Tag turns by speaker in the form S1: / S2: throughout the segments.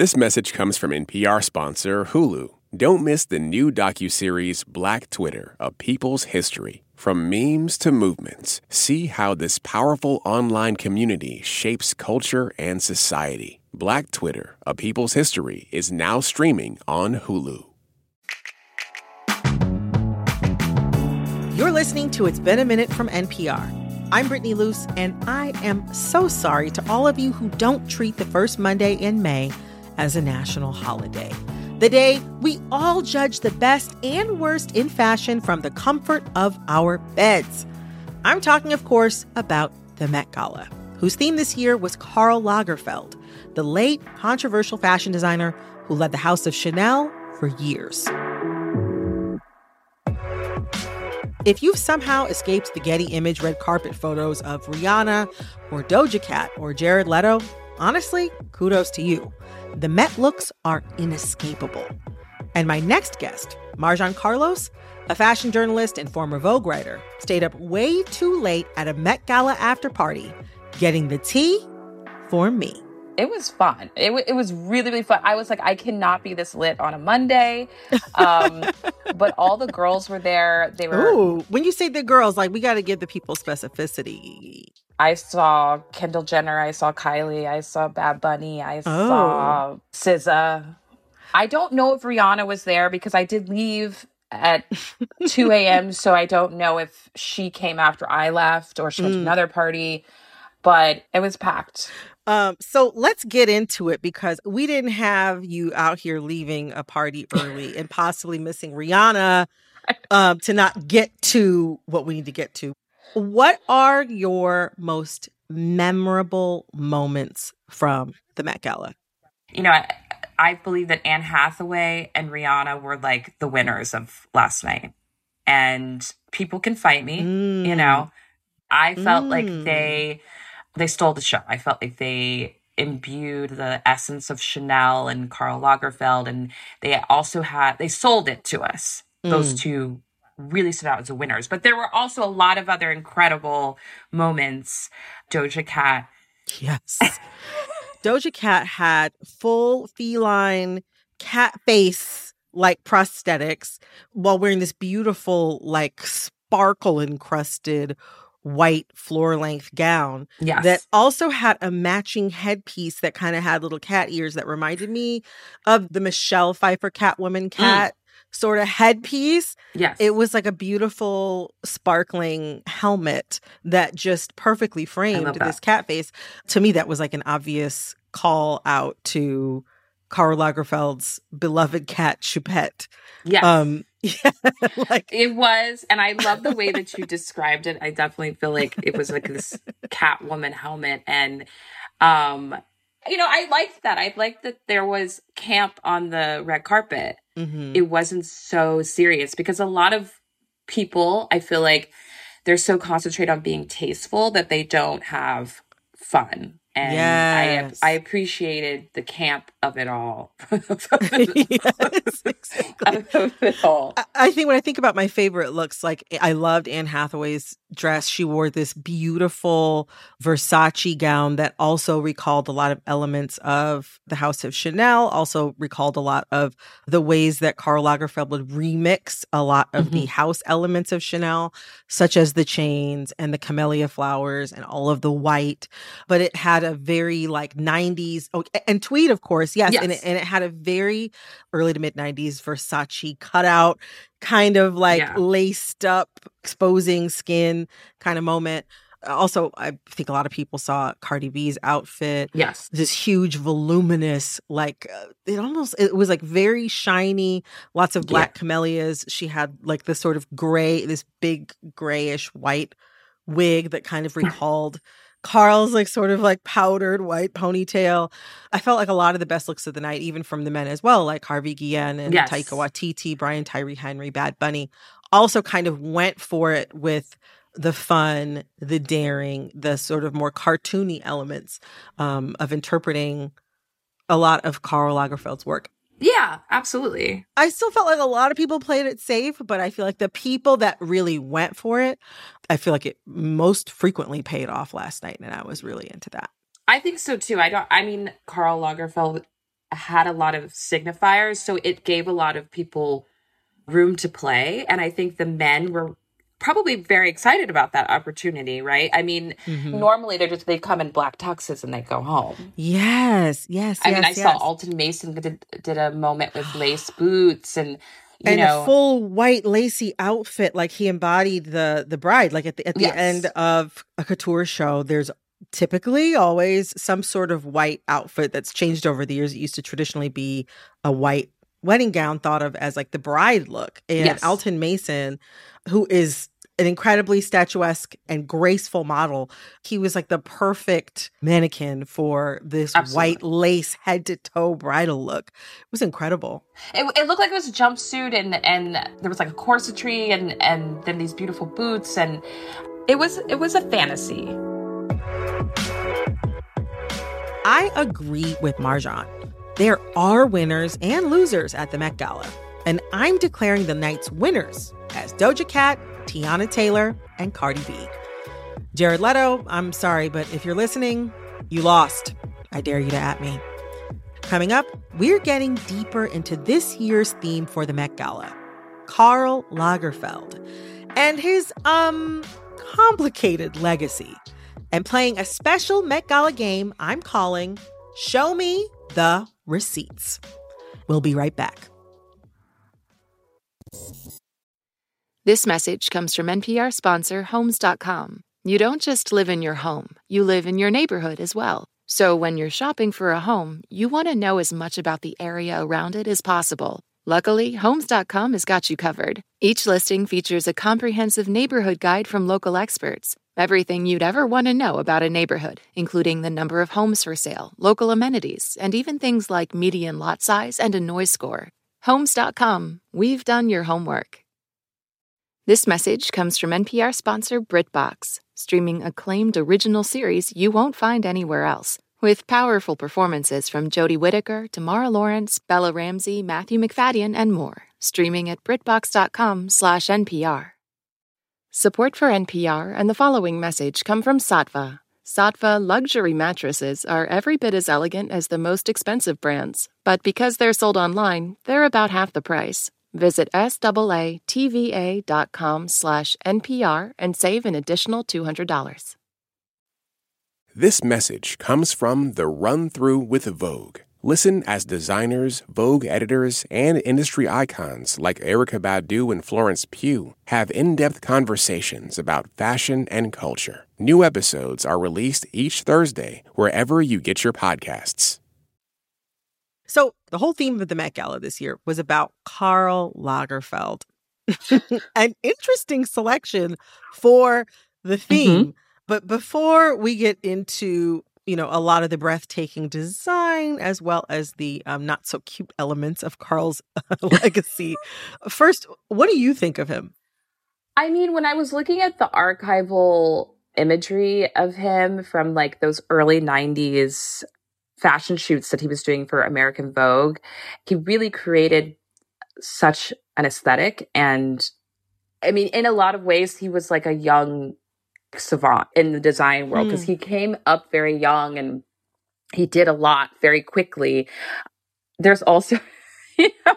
S1: This message comes from NPR sponsor Hulu. Don't miss the new docuseries Black Twitter, A People's History. From memes to movements, see how this powerful online community shapes culture and society. Black Twitter, A People's History is now streaming on Hulu.
S2: You're listening to It's Been a Minute from NPR. I'm Brittany Luse, and I am so sorry to all of you who don't treat the first Monday in May as a national holiday. The day we all judge the best and worst in fashion from the comfort of our beds. I'm talking, of course, about the Met Gala, whose theme this year was Karl Lagerfeld, the late controversial fashion designer who led the house of Chanel for years. If you've somehow escaped the Getty Image red carpet photos of Rihanna or Doja Cat or Jared Leto, honestly, kudos to you. The Met looks are inescapable. And my next guest, Marjon Carlos, a fashion journalist and former Vogue writer, stayed up way too late at a Met Gala after party, getting the tea for me.
S3: It was fun. It, w- it was really, really fun. I was like, I cannot be this lit on a Monday. Um, but all the girls were there. They were.
S2: Ooh, when you say the girls, like, we got to give the people specificity.
S3: I saw Kendall Jenner, I saw Kylie, I saw Bad Bunny, I
S2: Oh.
S3: saw SZA. I don't know if Rihanna was there because I did leave at 2 a.m. so I don't know if she came after I left or she went to
S2: Mm.
S3: another party, but it was packed.
S2: Um, so let's get into it because we didn't have you out here leaving a party early and possibly missing Rihanna um, to not get to what we need to get to. What are your most memorable moments from the Met Gala?
S3: You know, I, I believe that Anne Hathaway and Rihanna were like the winners of last night. And people can fight me, you
S2: Mm.
S3: know. I felt like
S2: Mm.
S3: they they stole the show. I felt like they imbued the essence of Chanel and Karl Lagerfeld and they also had they sold it to us. Those
S2: Mm.
S3: two really stood out as the winners. But there were also a lot of other incredible moments. Doja Cat
S2: Yes. Doja Cat had full feline cat face like prosthetics while wearing this beautiful, like sparkle encrusted white floor length gown
S3: Yes.
S2: that also had a matching headpiece that kind of had little cat ears that reminded me of the Michelle Pfeiffer Catwoman mm. cat sort of headpiece.
S3: yes.
S2: It was like a beautiful, sparkling helmet that just perfectly framed this cat face. To me, that was like an obvious call out to Karl Lagerfeld's beloved cat Choupette.
S3: yes.
S2: Um, yeah, like
S3: It was, and I love the way that you described it. I definitely feel like it was like this Catwoman helmet, and um, you know, I liked that. I liked that there was camp on the red carpet.
S2: mhm.
S3: It wasn't so serious because a lot of people, I feel like, they're so concentrated on being tasteful that they don't have fun. And
S2: Yes.
S3: I I appreciated the camp of it all.
S2: yes, exactly.
S3: of it all.
S2: I- I think when I think about my favorite looks, like I loved Anne Hathaway's dress. She wore this beautiful Versace gown that also recalled a lot of elements of the House of Chanel, also recalled a lot of the ways that Karl Lagerfeld would remix a lot of the mm-hmm. house elements of Chanel, such as the chains and the camellia flowers and all of the white. But it had a very like 90s, oh, and tweed, of course, yes. And, it, and it had a very early to mid 90s Versace cutout, kind of like
S3: Yeah.
S2: laced up, exposing skin kind of moment. Also, I think a lot of people saw Cardi B's outfit.
S3: Yes.
S2: This huge, voluminous, like uh, it almost it was like very shiny, lots of black camellias. She had like this sort of gray, this big grayish white wig that kind of recalled Karl's like sort of like powdered white ponytail. I felt like a lot of the best looks of the night, even from the men as well, like Harvey Guillen and
S3: Yes.
S2: Taika Waititi, Brian Tyree Henry, Bad Bunny, also kind of went for it with the fun, the daring, the sort of more cartoony elements um, of interpreting a lot of Karl Lagerfeld's work.
S3: Yeah, absolutely.
S2: I still felt like a lot of people played it safe, but I feel like the people that really went for it, I feel like it most frequently paid off last night, and I was really into that.
S3: I think so too. I don't. I mean, Karl Lagerfeld had a lot of signifiers. So it gave a lot of people room to play. And I think the men were probably very excited about that opportunity, right? I mean, mm-hmm. normally they're just they come in black tuxes and they go home.
S2: Yes, yes.
S3: I
S2: yes,
S3: mean, I
S2: yes.
S3: saw Alton Mason did, did a moment with lace boots and
S2: and
S3: know,
S2: a full white lacy outfit, like he embodied the the bride. Like at the at the yes. end of a couture show, there's typically always some sort of white outfit that's changed over the years. It used to traditionally be a white wedding gown thought of as like the bride look. And yes. Alton Mason, who is an incredibly statuesque and graceful model. He was like the perfect mannequin for this Absolutely. white lace head to toe bridal look. It was incredible.
S3: It, it, looked like it was a jumpsuit and and there was like a corsetry and and then these beautiful boots and it was it was a fantasy.
S2: I agree with Marjon. There are winners and losers at the Met Gala, and I'm declaring the night's winners as Doja Cat Teyana Taylor, and Cardi B. Jared Leto, I'm sorry, but if you're listening, you lost. I dare you to at me. Coming up, we're getting deeper into this year's theme for the Met Gala Karl Lagerfeld and his, um, complicated legacy. And playing a special Met Gala game I'm calling Show Me the Receipts. We'll be right back.
S4: This message comes from NPR sponsor Homes.com. You don't just live in your home, you live in your neighborhood as well. So when you're shopping for a home, you want to know as much about the area around it as possible. Luckily, Homes.com has got you covered. Each listing features a comprehensive neighborhood guide from local experts. Everything you'd ever want to know about a neighborhood, including the number of homes for sale, local amenities, and even things like median lot size and a noise score. Homes.com, we've done your homework. This message comes from NPR sponsor BritBox, streaming acclaimed original series you won't find anywhere else. With powerful performances from Jodie Whittaker, Tamara Lawrence, Bella Ramsey, Matthew Macfadyen, and more, streaming at BritBox.com/npr. Support for NPR and the following message come from Saatva. Saatva luxury mattresses are every bit as elegant as the most expensive brands, but because they're sold online, they're about half the price. Visit SAATVA.com slash NPR and save an additional $200.
S1: This message comes from the Run Through with Vogue. Listen as designers, Vogue editors, and industry icons like Erykah Badu and Florence Pugh have in depth conversations about fashion and culture. New episodes are released each Thursday wherever you get your podcasts.
S2: So, the whole theme of the Met Gala this year was about Karl Lagerfeld. An interesting selection for the mm-hmm. theme. Mm-hmm. But before we get into, you know, a lot of the breathtaking design as well as the um, not so cute elements of Karl's legacy, first, what do you think of him?
S3: I mean, when I was looking at the archival imagery of him from like those early 90s fashion shoots that he was doing for American Vogue, he really created such an aesthetic. And I mean, in a lot of ways, he was like a young savant in the design world because mm. he came up very young and he did a lot very quickly. There's also, you know,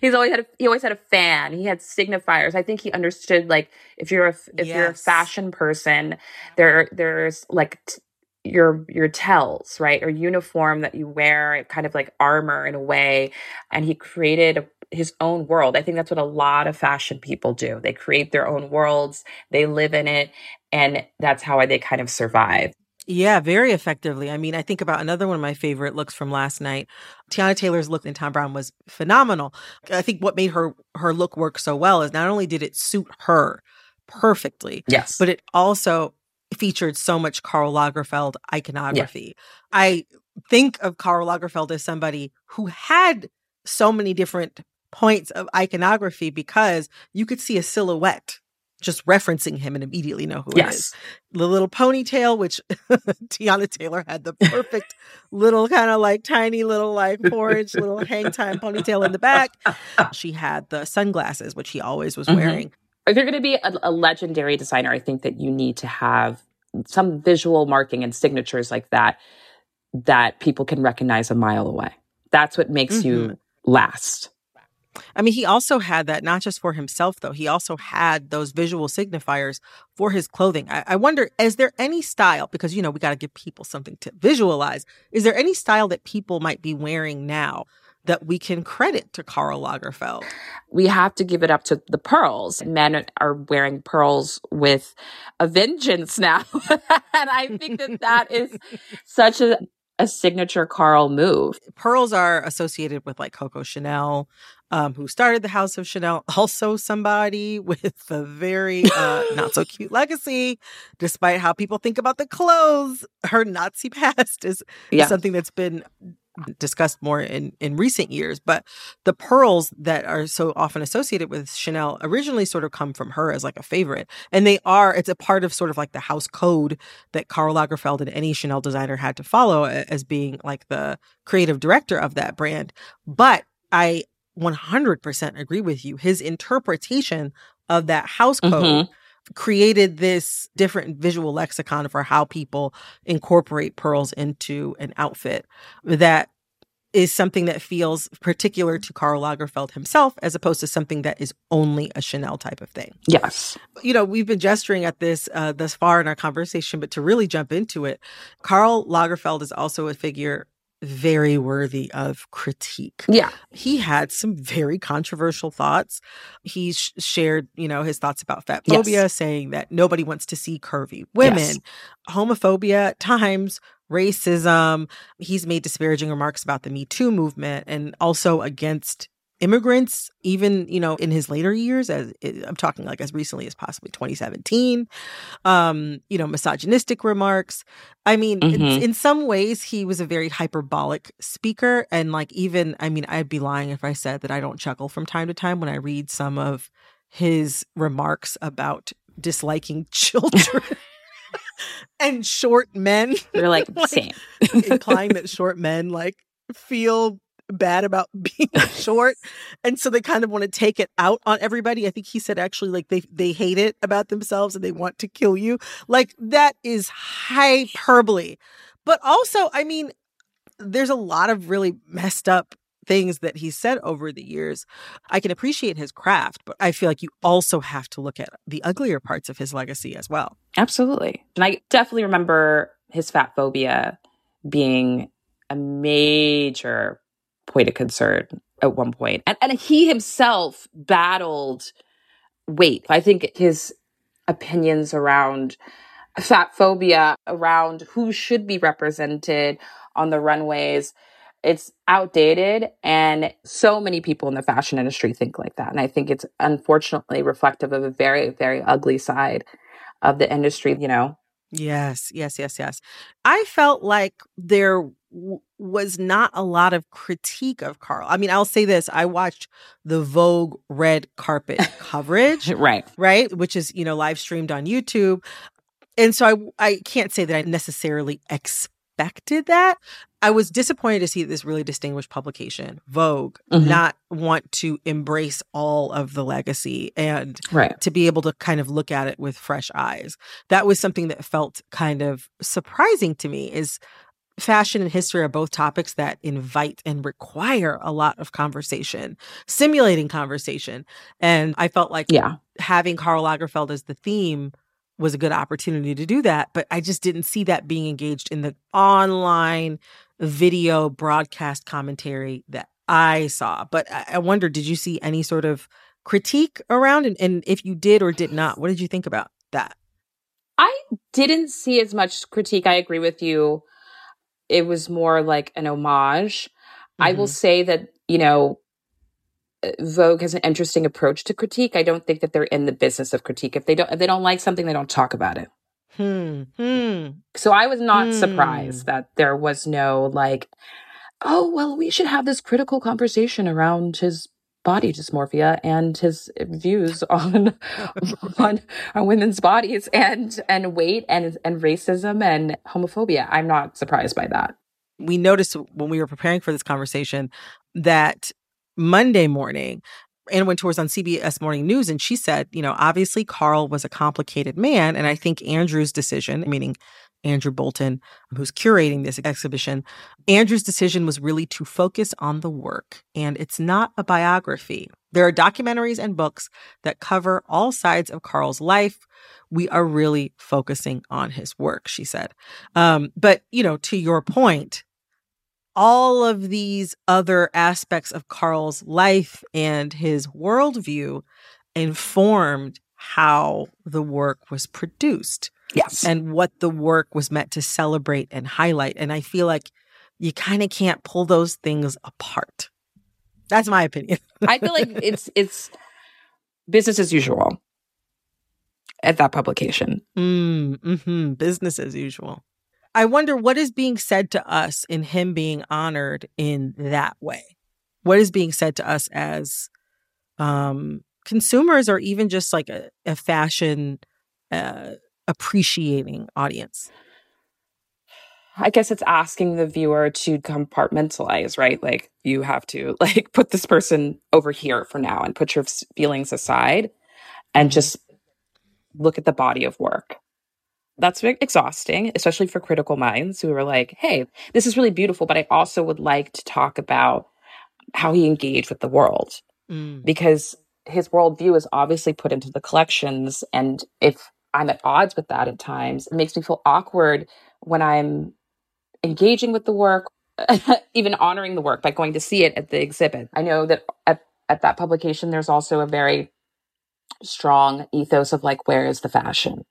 S3: he's always had a, he always had a fan. He had signifiers. I think he understood like if you're a if yes. you're a fashion person, there there's like t- your your tells right? Or uniform that you wear kind of like armor in a way. And he created a, his own world. I think that's what a lot of fashion people do. They create their own worlds. They live in it. And that's how they kind of survive.
S2: Yeah, very effectively. I mean, I think about another one of my favorite looks from last night. Teyana Taylor's look in Thom Browne was phenomenal. I think what made her her look work so well is not only did it suit her perfectly,
S3: yes,
S2: but it also featured so much Karl Lagerfeld iconography. Yeah. I think of Karl Lagerfeld as somebody who had so many different points of iconography because you could see a silhouette just referencing him and immediately know who yes. it is. The little ponytail, which Teyana Taylor had the perfect little kind of like tiny little like four inch little hang time ponytail in the back. She had the sunglasses, which he always was mm-hmm. wearing
S3: if you're going to be a, a, legendary designer, I think that you need to have some visual marking and signatures like that that people can recognize a mile away. That's what makes mm-hmm. you last.
S2: I mean, he also had that not just for himself, though. He also had those visual signifiers for his clothing. I, I wonder, is there any style, because, you know, we got to give people something to visualize. Is there any style that people might be wearing now that we can credit to Karl Lagerfeld?
S3: We have to give it up to the pearls. Men are wearing pearls with a vengeance now. and I think that that is such a, a signature Karl move.
S2: Pearls are associated with like Coco Chanel, um, who started the House of Chanel, also somebody with a very uh, not so cute legacy, despite how people think about the clothes. Her Nazi past is, yeah. is something that's been discussed more in in recent years but the pearls that are so often associated with Chanel originally sort of come from her as like a favorite and they are it's a part of sort of like the house code that Karl Lagerfeld and any Chanel designer had to follow as being like the creative director of that brand. But I 100% agree with you. His interpretation of that house code mm-hmm created this different visual lexicon for how people incorporate pearls into an outfit that is something that feels particular to Karl Lagerfeld himself as opposed to something that is only a Chanel type of thing.
S3: Yes.
S2: You know, we've been gesturing at this uh, thus far in our conversation, but to really jump into it, Karl Lagerfeld is also a figure very worthy of critique.
S3: Yeah.
S2: He had some very controversial thoughts. He sh- shared, you know, his thoughts about fat phobia, yes. saying that nobody wants to see curvy women, yes. homophobia at times, racism. He's made disparaging remarks about the Me Too movement and also against immigrants even you know in his later years as i'm talking like as recently as possibly 2017 um you know misogynistic remarks i mean mm-hmm. in, in, some ways he was a very hyperbolic speaker and like even i mean i'd be lying if i said that i don't chuckle from time to time when i read some of his remarks about disliking children and short men
S3: they're like, like same
S2: implying that short men like feel bad about being short and so they kind of want to take it out on everybody i think he said actually like they they hate it about themselves and they want to kill you like that is hyperbole but also i mean there's a lot of really messed up things that he said over the years. I can appreciate his craft, but I feel like you also have to look at the uglier parts of his legacy as well.
S3: Absolutely. And I definitely remember his fat phobia being a major point of concern at one point. And, and he himself battled weight. I think his opinions around fat phobia, around who should be represented on the runways, it's outdated. And so many people in the fashion industry think like that. And I think it's unfortunately reflective of a very, very ugly side of the industry, you know?
S2: Yes, yes, yes, yes. I felt like there was not a lot of critique of Karl. I mean, I'll say this I watched the Vogue red carpet coverage.
S3: right.
S2: Right. Which is, you know, live streamed on YouTube. And so I, I can't say that I necessarily expected that. I was disappointed to see this really distinguished publication, Vogue, mm-hmm. not want to embrace all of the legacy and
S3: right.
S2: to be able to kind of look at it with fresh eyes. That was something that felt kind of surprising to me is fashion and history are both topics that invite and require a lot of conversation, simulating conversation. And I felt like
S3: yeah.
S2: having Karl Lagerfeld as the theme was a good opportunity to do that. But I just didn't see that being engaged in the online video broadcast commentary that I saw. But I wonder, did you see any sort of critique around? And, and if you did or did not, what did you think about that?
S3: I didn't see as much critique. I agree with you. It was more like an homage. Mm-hmm. I will mm-hmm. say that, you know, uh, Vogue has an interesting approach to critique. I don't think that they're in the business of critique. If they don't if they don't like something, they don't talk about it.
S2: Hmm. Hmm.
S3: So I was not hmm. surprised that there was no like, oh, well, we should have this critical conversation around his body dysmorphia and his views on on, on women's bodies and and weight and and racism and homophobia. I'm not surprised by that.
S2: We noticed when we were preparing for this conversation that Monday morning Anna Wintour was on CBS Morning News and she said, you know, obviously Karl was a complicated man. And I think Andrew's decision, meaning Andrew Bolton, who's curating this exhibition. Andrew's decision was really to focus on the work, and it's not a biography. There are documentaries and books that cover all sides of Karl's life. We are really focusing on his work, she said. Um, but, you know, to your point, all of these other aspects of Karl's life and his worldview informed how the work was produced.
S3: Yes.
S2: And what the work was meant to celebrate and highlight. And I feel like you kind of can't pull those things apart. That's my opinion.
S3: I feel like it's it's business as usual at that publication.
S2: Mm, hmm Business as usual. I wonder what is being said to us in him being honored in that way. What is being said to us as um, consumers, or even just like a, a fashion uh, appreciating audience?
S3: I guess it's asking the viewer to compartmentalize, right? Like you have to like put this person over here for now and put your feelings aside and just look at the body of work. That's exhausting, especially for critical minds who are like, hey, this is really beautiful, but I also would like to talk about how he engaged with the world. Mm. Because his worldview is obviously put into the collections. And if I'm at odds with that at times, it makes me feel awkward when I'm engaging with the work, even honoring the work by going to see it at the exhibit. I know that at, at that publication, there's also a very strong ethos of like, where is the fashion?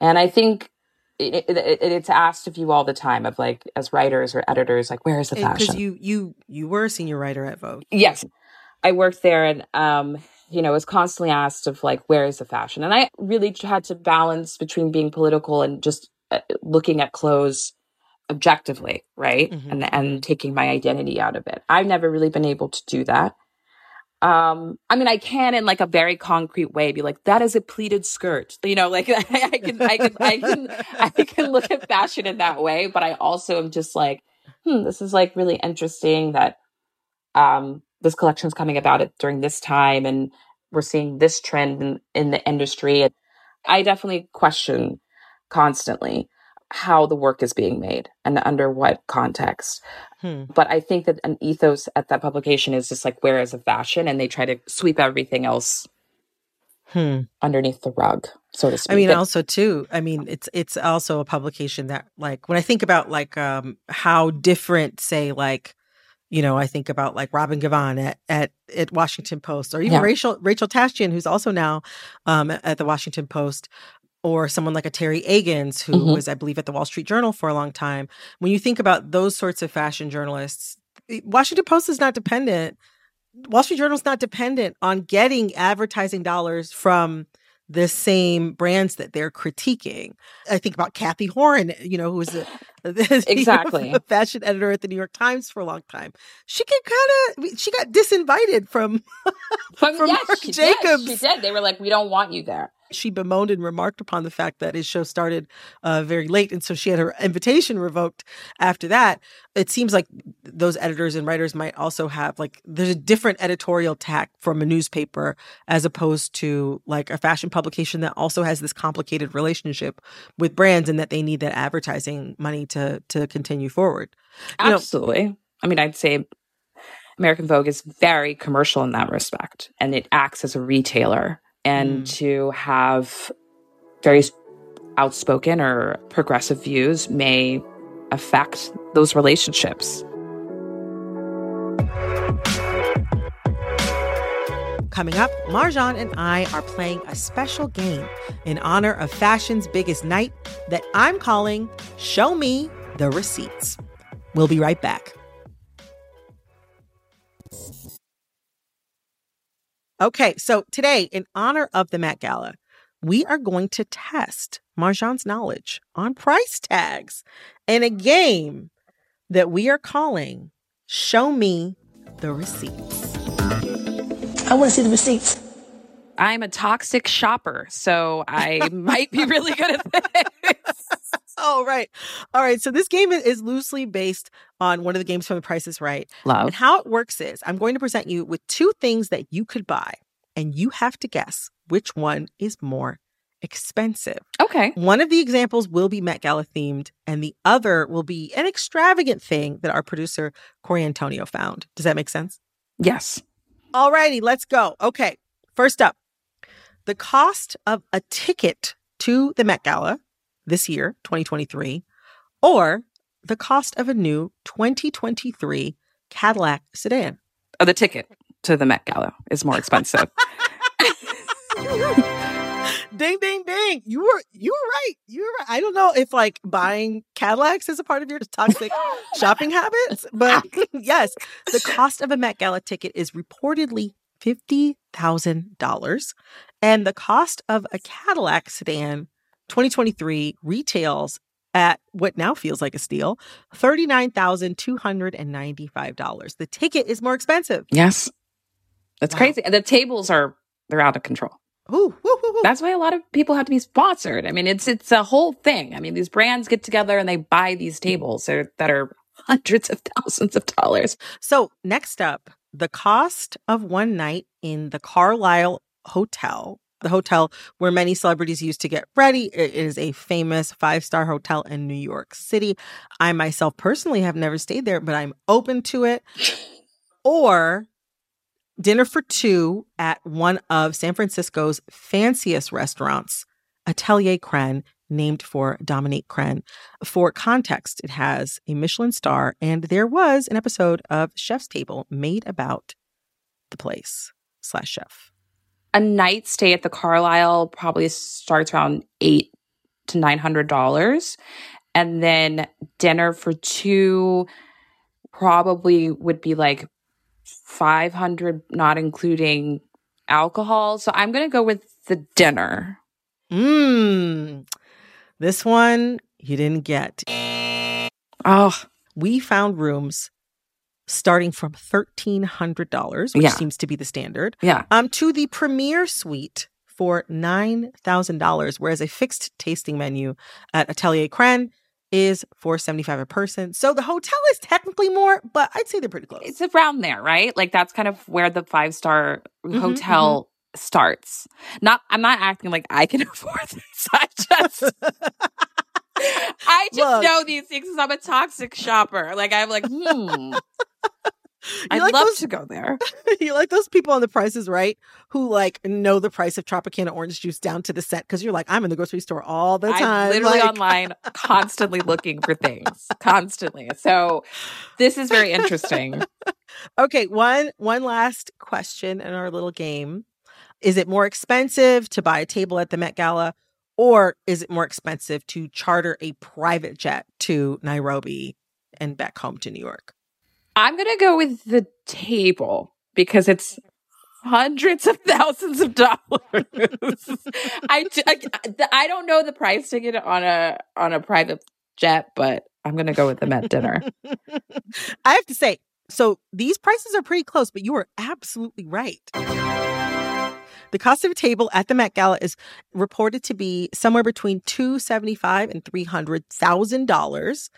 S3: And I think it, it, it, it's asked of you all the time of like as writers or editors like where is the fashion
S2: because you you you were a senior writer at vogue
S3: yes i worked there and um you know was constantly asked of like where is the fashion and i really had to balance between being political and just uh, looking at clothes objectively, right? Mm-hmm. And and taking my identity out of it. I've never really been able to do that. Um, I mean, I can in like a very concrete way be like, that is a pleated skirt. You know, like I, I can, I can, I can, I can look at fashion in that way, but I also am just like, hmm, this is like really interesting that, um, this collection is coming about it during this time and we're seeing this trend in, in the industry. I definitely question constantly how the work is being made and under what context. Hmm. But I think that an ethos at that publication is just like where is the fashion, and they try to sweep everything else hmm. underneath the rug, so to speak.
S2: I mean, also too. I mean, it's it's also a publication that like when I think about like um how different, say like you know, I think about like Robin Givhan at at, at Washington Post, or even yeah. Rachel Rachel Tashjian, who's also now um, at the Washington Post or someone like a Teri Agins, who mm-hmm. was, I believe, at the Wall Street Journal for a long time. When you think about those sorts of fashion journalists, Washington Post is not dependent. Wall Street Journal is not dependent on getting advertising dollars from the same brands that they're critiquing. I think about Cathy Horyn, you know, who was a,
S3: exactly
S2: a fashion editor at the New York Times for a long time. She can kind of she got disinvited from from, from
S3: yes, Marc Jacobs. Did. She did. They were like, "We don't want you there."
S2: She bemoaned and remarked upon the fact that his show started uh, very late. And so she had her invitation revoked after that. It seems like those editors and writers might also have like, there's a different editorial tack from a newspaper as opposed to like a fashion publication that also has this complicated relationship with brands and that they need that advertising money to, to continue forward.
S3: You Absolutely. Know, I mean, I'd say American Vogue is very commercial in that respect, and it acts as a retailer and mm. to have very outspoken or progressive views may affect those relationships.
S2: Coming up, Marjon and I are playing a special game in honor of fashion's biggest night that I'm calling Show Me the Receipts. We'll be right back. Okay, so today, in honor of the Met Gala, we are going to test Marjon's knowledge on price tags in a game that we are calling Show Me the Receipts.
S5: I want to see the receipts.
S3: I'm a toxic shopper, so I might be really good at this.
S2: oh, right. All right. So this game is loosely based on one of the games from The Price is Right.
S3: Love.
S2: And how it works is I'm going to present you with two things that you could buy, and you have to guess which one is more expensive.
S3: Okay.
S2: One of the examples will be Met Gala themed, and the other will be an extravagant thing that our producer, Corey Antonio, found. Does that make sense?
S3: Yes.
S2: All righty. let's go. Okay, first up the cost of a ticket to the Met Gala this year, 2023, or the cost of a new 2023 Cadillac sedan.
S3: Oh, the ticket to the Met Gala is more expensive.
S2: ding ding ding. You were you were right. You were right. I don't know if like buying Cadillacs is a part of your toxic shopping habits, but yes, the cost of a Met Gala ticket is reportedly $50,000 and the cost of a Cadillac sedan 2023 retails at what now feels like a steal, $39,295. The ticket is more expensive.
S3: yes. That's
S2: Wow.
S3: crazy. And the tables are they're out of control.
S2: Ooh, woo, woo.
S3: That's why a lot of people have to be sponsored. I mean, it's it's a whole thing. I mean, these brands get together and they buy these tables that are, that are hundreds of thousands of dollars.
S2: So, next up, the cost of one night in the Carlyle Hotel, the hotel where many celebrities used to get ready. It is a famous five star hotel in New York City. I myself personally have never stayed there, but I'm open to it. Or dinner for two at one of San Francisco's fanciest restaurants, Atelier Crenn, named for Dominique Crenn. For context, it has a Michelin star, and there was an episode of Chef's Table made about the place slash chef.
S3: A night stay at the Carlyle probably starts around eight to nine hundred dollars, and then dinner for two probably would be like five hundred, not including alcohol. So I'm gonna go with the dinner.
S2: Mmm. This one you didn't get.
S3: Oh,
S2: We found rooms starting from $1,300, which
S3: Yeah.
S2: seems to be the standard,
S3: yeah.
S2: um, to the premier suite for $9,000, whereas a fixed tasting menu at Atelier Crenn is four seventy five a person. So the hotel is technically more, but I'd say they're pretty close.
S3: It's around there, right? Like that's kind of where the five star
S2: Mhm,
S3: hotel starts. Not, I'm not acting like I can afford this. I just, I just
S2: Look.
S3: know these things because I'm a toxic shopper. Like I'm like, hmm, I'd
S2: like
S3: love
S2: those-
S3: to go there.
S2: you like those people on the prices right who like know the price of Tropicana orange juice down to the cent because you're like, I'm in the grocery store all the time.
S3: I'm literally
S2: like-
S3: online, constantly looking for things, constantly. So this is very interesting.
S2: Okay, one one last question in our little game. Is it more expensive to buy a table at the Met Gala or is it more expensive to charter a private jet to Nairobi and back home to New York?
S3: I'm gonna go with the table because it's hundreds of thousands of dollars. I I don't know the price ticket on a on a private jet, but I'm gonna go with the Met dinner.
S2: I have to say, so these prices are pretty close, but you are absolutely right. The cost of a table at the Met Gala is reported to be somewhere between two seventy five and three hundred thousand dollars,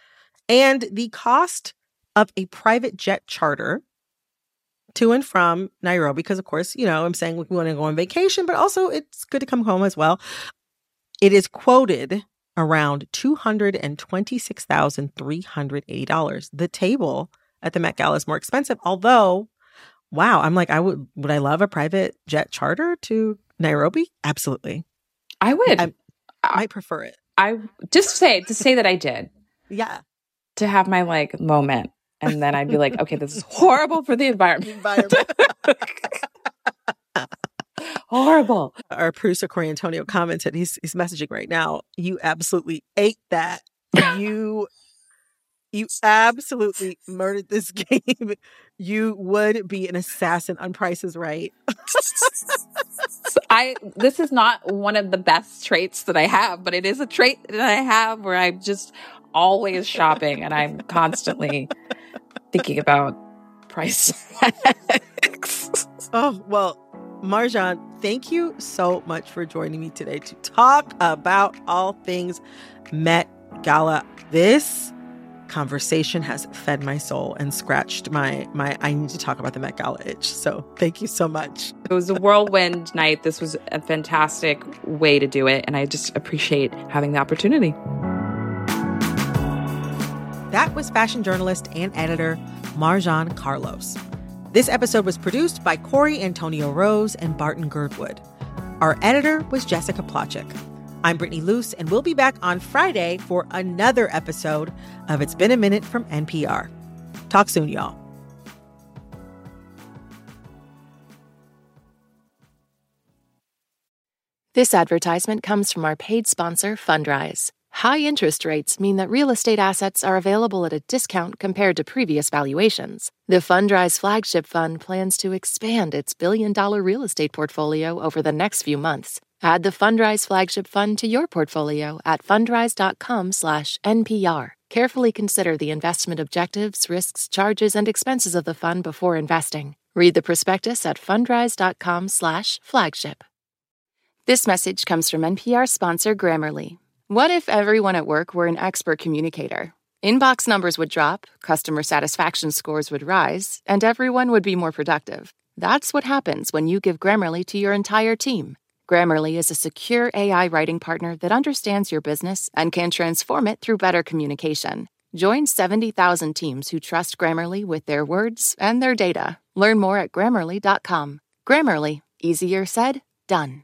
S2: and the cost of a private jet charter to and from Nairobi, because of course, you know, I'm saying we want to go on vacation, but also it's good to come home as well. It is quoted around two hundred and twenty six thousand three hundred eighty dollars. The table at the Met Gala is more expensive, although wow, I'm like, I would would I love a private jet charter to Nairobi? Absolutely.
S3: I would.
S2: I might prefer it.
S3: I just say to say that I did
S2: Yeah.
S3: to have my like moment, and then I'd be like, okay, this is horrible for the environment.
S2: Environment.
S3: horrible.
S2: Our producer Corey Antonio commented, he's he's messaging right now. You absolutely ate that. You you absolutely murdered this game. You would be an assassin on prices right.
S3: I this is not one of the best traits that I have, but it is a trait that I have where I'm just always shopping and I'm constantly thinking about price tags.
S2: Oh, well, Marjon, thank you so much for joining me today to talk about all things Met Gala. This conversation has fed my soul and scratched my my I need to talk about the Met Gala itch. So thank you so much.
S3: It was a whirlwind night. This was a fantastic way to do it, and I just appreciate having the opportunity.
S2: That was fashion journalist and editor Marjon Carlos. This episode was produced by Corey Antonio Rose and Barton Girdwood. Our editor was Jessica Placzek. I'm Brittany Luse, and we'll be back on Friday for another episode of It's Been a Minute from NPR. Talk soon, y'all.
S4: This advertisement comes from our paid sponsor, Fundrise. High interest rates mean that real estate assets are available at a discount compared to previous valuations. The Fundrise flagship fund plans to expand its billion dollar real estate portfolio over the next few months. Add the Fundrise flagship fund to your portfolio at fundrise.com/npr. Carefully consider the investment objectives, risks, charges, and expenses of the fund before investing. Read the prospectus at fundrise.com/flagship. This message comes from NPR sponsor Grammarly. What if everyone at work were an expert communicator? Inbox numbers would drop, customer satisfaction scores would rise, and everyone would be more productive. That's what happens when you give Grammarly to your entire team. Grammarly is a secure AI writing partner that understands your business and can transform it through better communication. Join 70,000 teams who trust Grammarly with their words and their data. Learn more at grammarly.com. Grammarly, easier said, done.